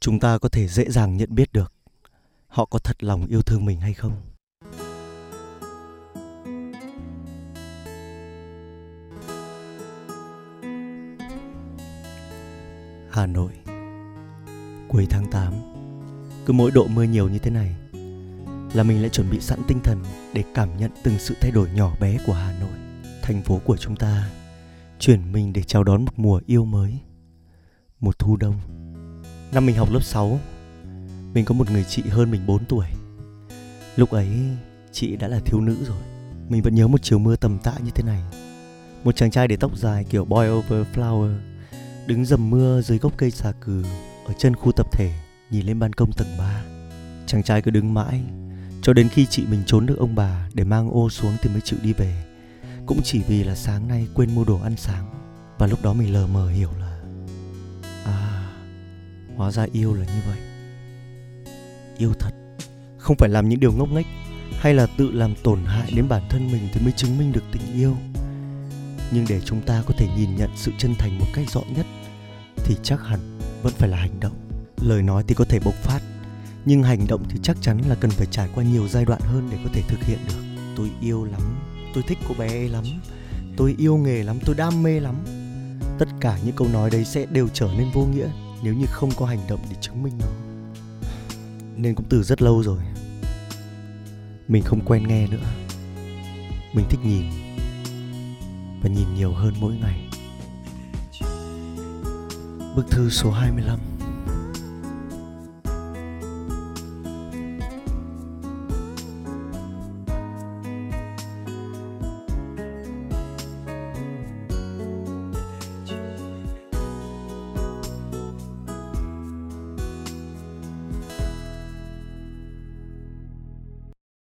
chúng ta có thể dễ dàng nhận biết được họ có thật lòng yêu thương mình hay không. Hà Nội, Cuối tháng 8 Cứ mỗi độ mưa nhiều như thế này Là mình lại chuẩn bị sẵn tinh thần Để cảm nhận từng sự thay đổi nhỏ bé của Hà Nội. Thành phố của chúng ta Chuyển mình để chào đón một mùa yêu mới Một thu đông. Năm mình học lớp 6 Mình có một người chị hơn mình 4 tuổi. Lúc ấy, chị đã là thiếu nữ rồi. Mình vẫn nhớ một chiều mưa tầm tã như thế này. Một chàng trai để tóc dài kiểu boy over flower, Đứng dầm mưa dưới gốc cây xà cừ, Ở chân khu tập thể, Nhìn lên ban công tầng 3 Chàng trai cứ đứng mãi, Cho đến khi chị mình trốn được ông bà Để mang ô xuống thì mới chịu đi về. Cũng chỉ vì là sáng nay quên mua đồ ăn sáng, Và lúc đó mình lờ mờ hiểu là Hóa ra yêu là như vậy. Yêu thật, Không phải làm những điều ngốc nghếch Hay là tự làm tổn hại đến bản thân mình Thì mới chứng minh được tình yêu. Nhưng để chúng ta có thể nhìn nhận sự chân thành một cách rõ nhất thì chắc hẳn vẫn phải là hành động. Lời nói thì có thể bộc phát, nhưng hành động thì chắc chắn là cần phải trải qua nhiều giai đoạn hơn để có thể thực hiện được. Tôi yêu lắm, tôi thích cô bé ấy lắm, tôi yêu nghề lắm, tôi đam mê lắm. Tất cả những câu nói đấy sẽ đều trở nên vô nghĩa nếu như không có hành động để chứng minh nó, nên cũng từ rất lâu rồi, mình không quen nghe nữa. Mình thích nhìn và nhìn nhiều hơn mỗi ngày. Bức thư số 25